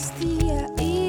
existia. E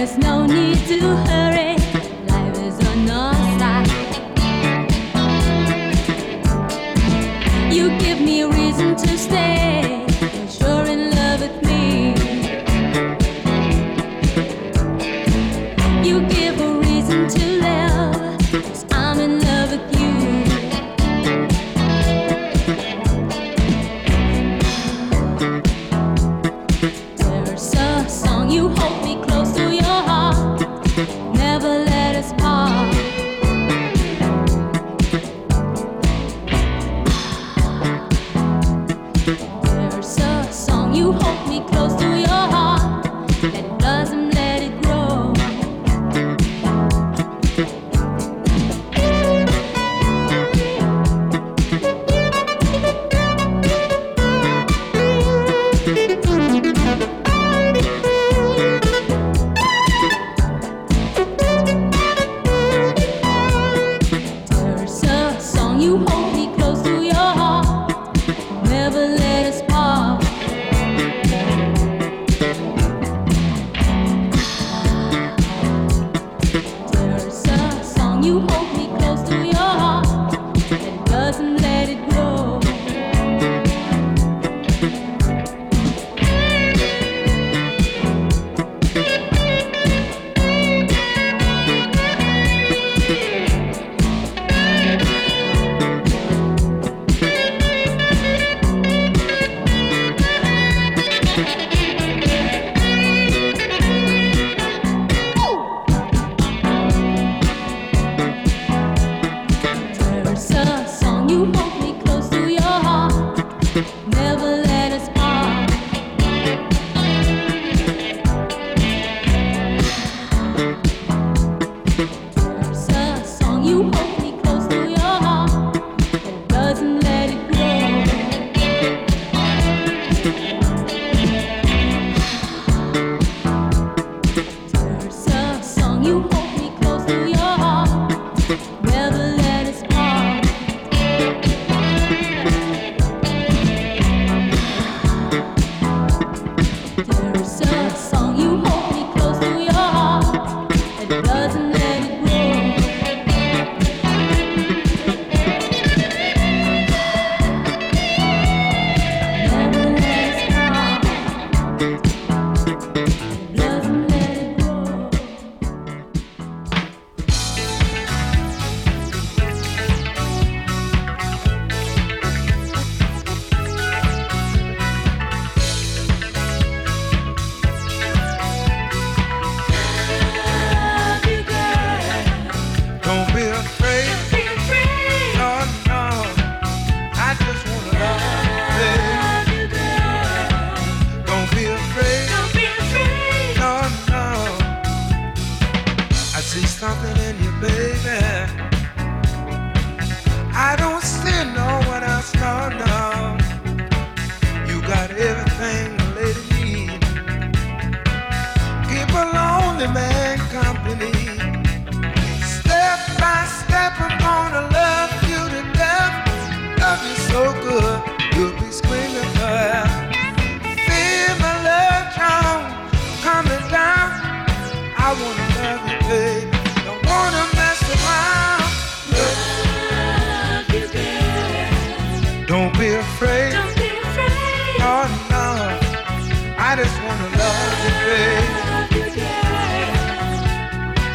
I'm to love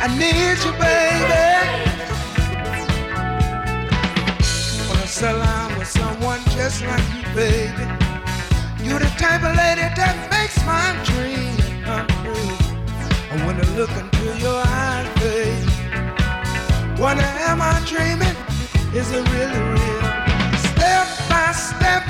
I need you, baby. Wanna settle down with someone just like you, baby. You're the type of lady that makes my dream come true. I wanna look into your eyes, baby, Wonder am I dreaming? Is it really real? Step by step.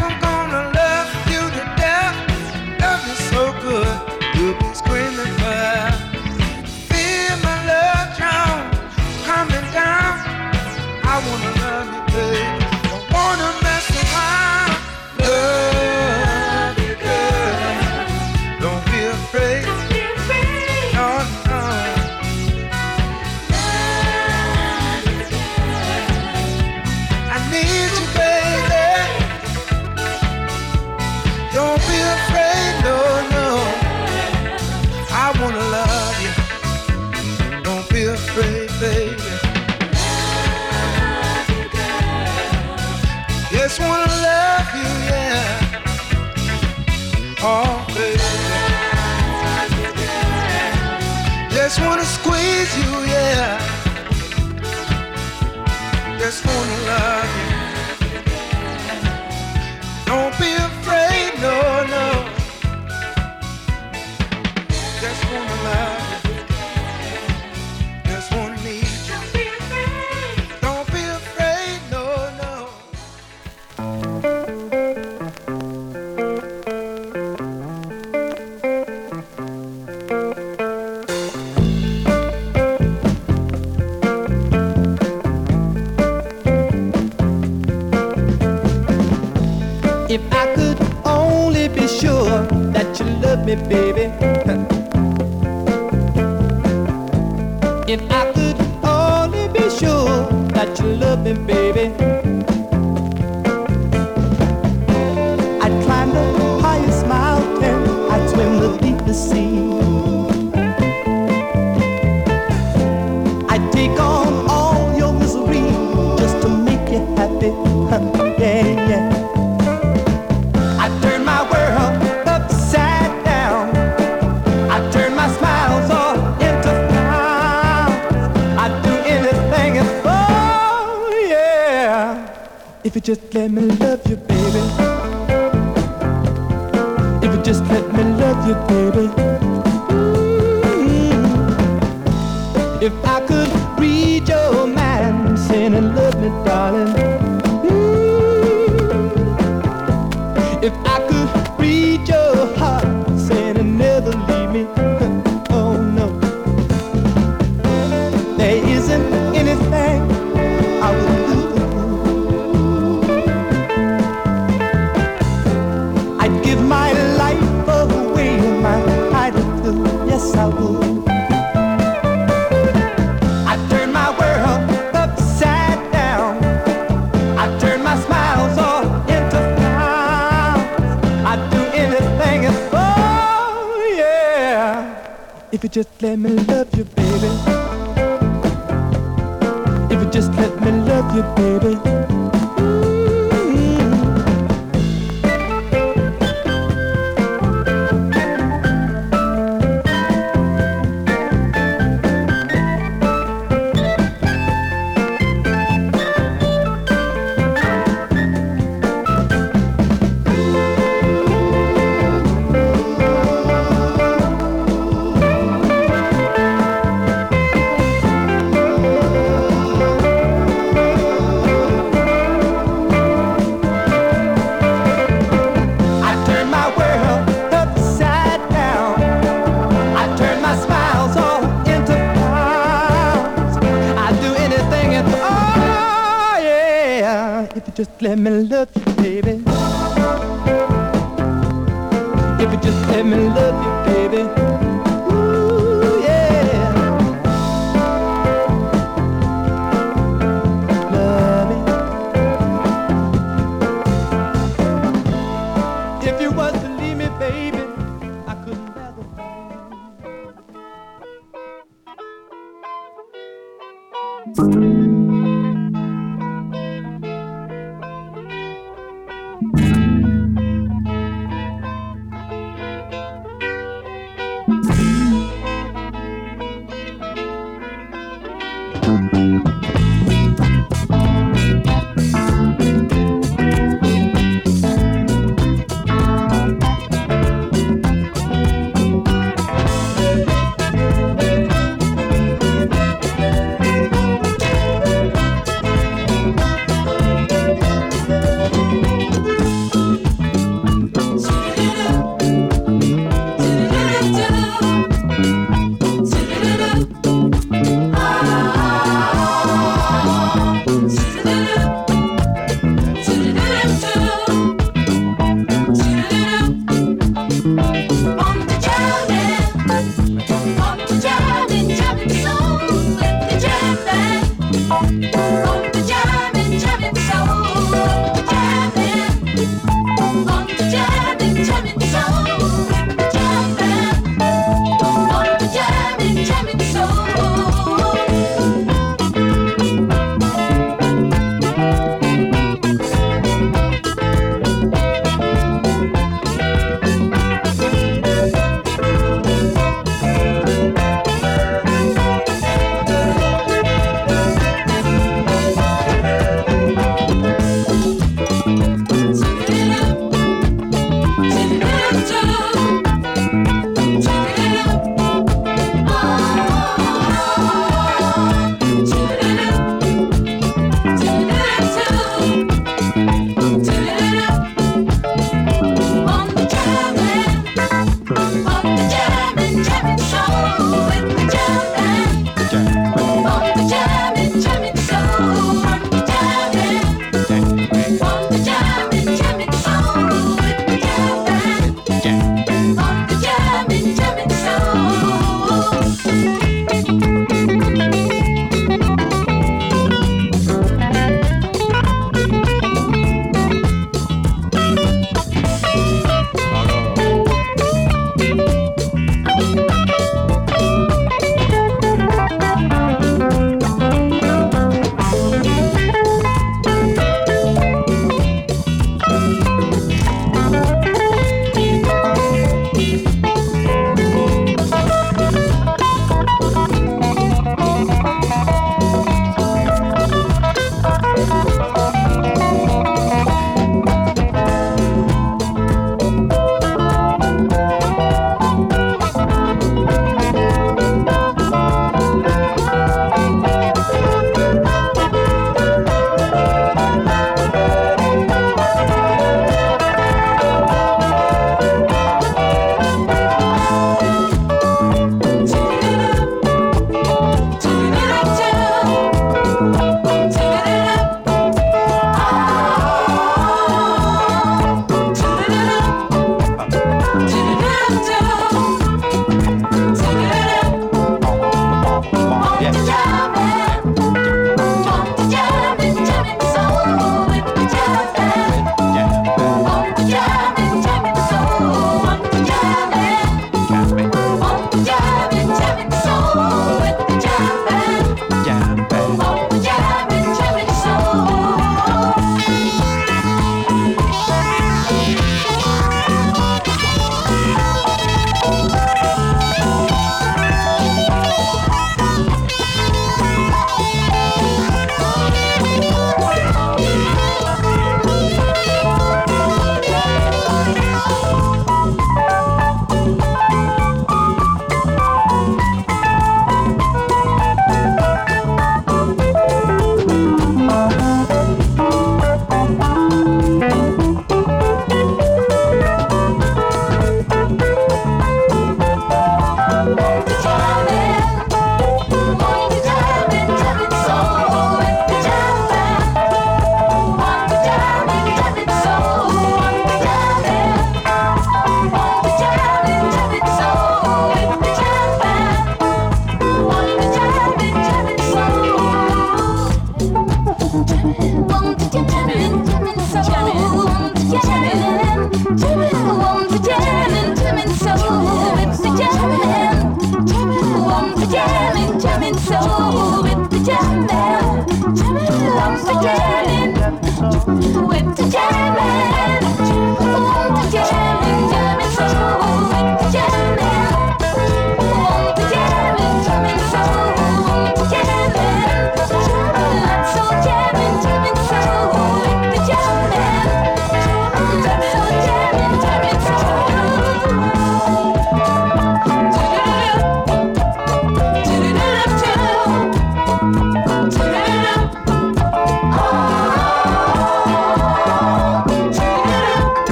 be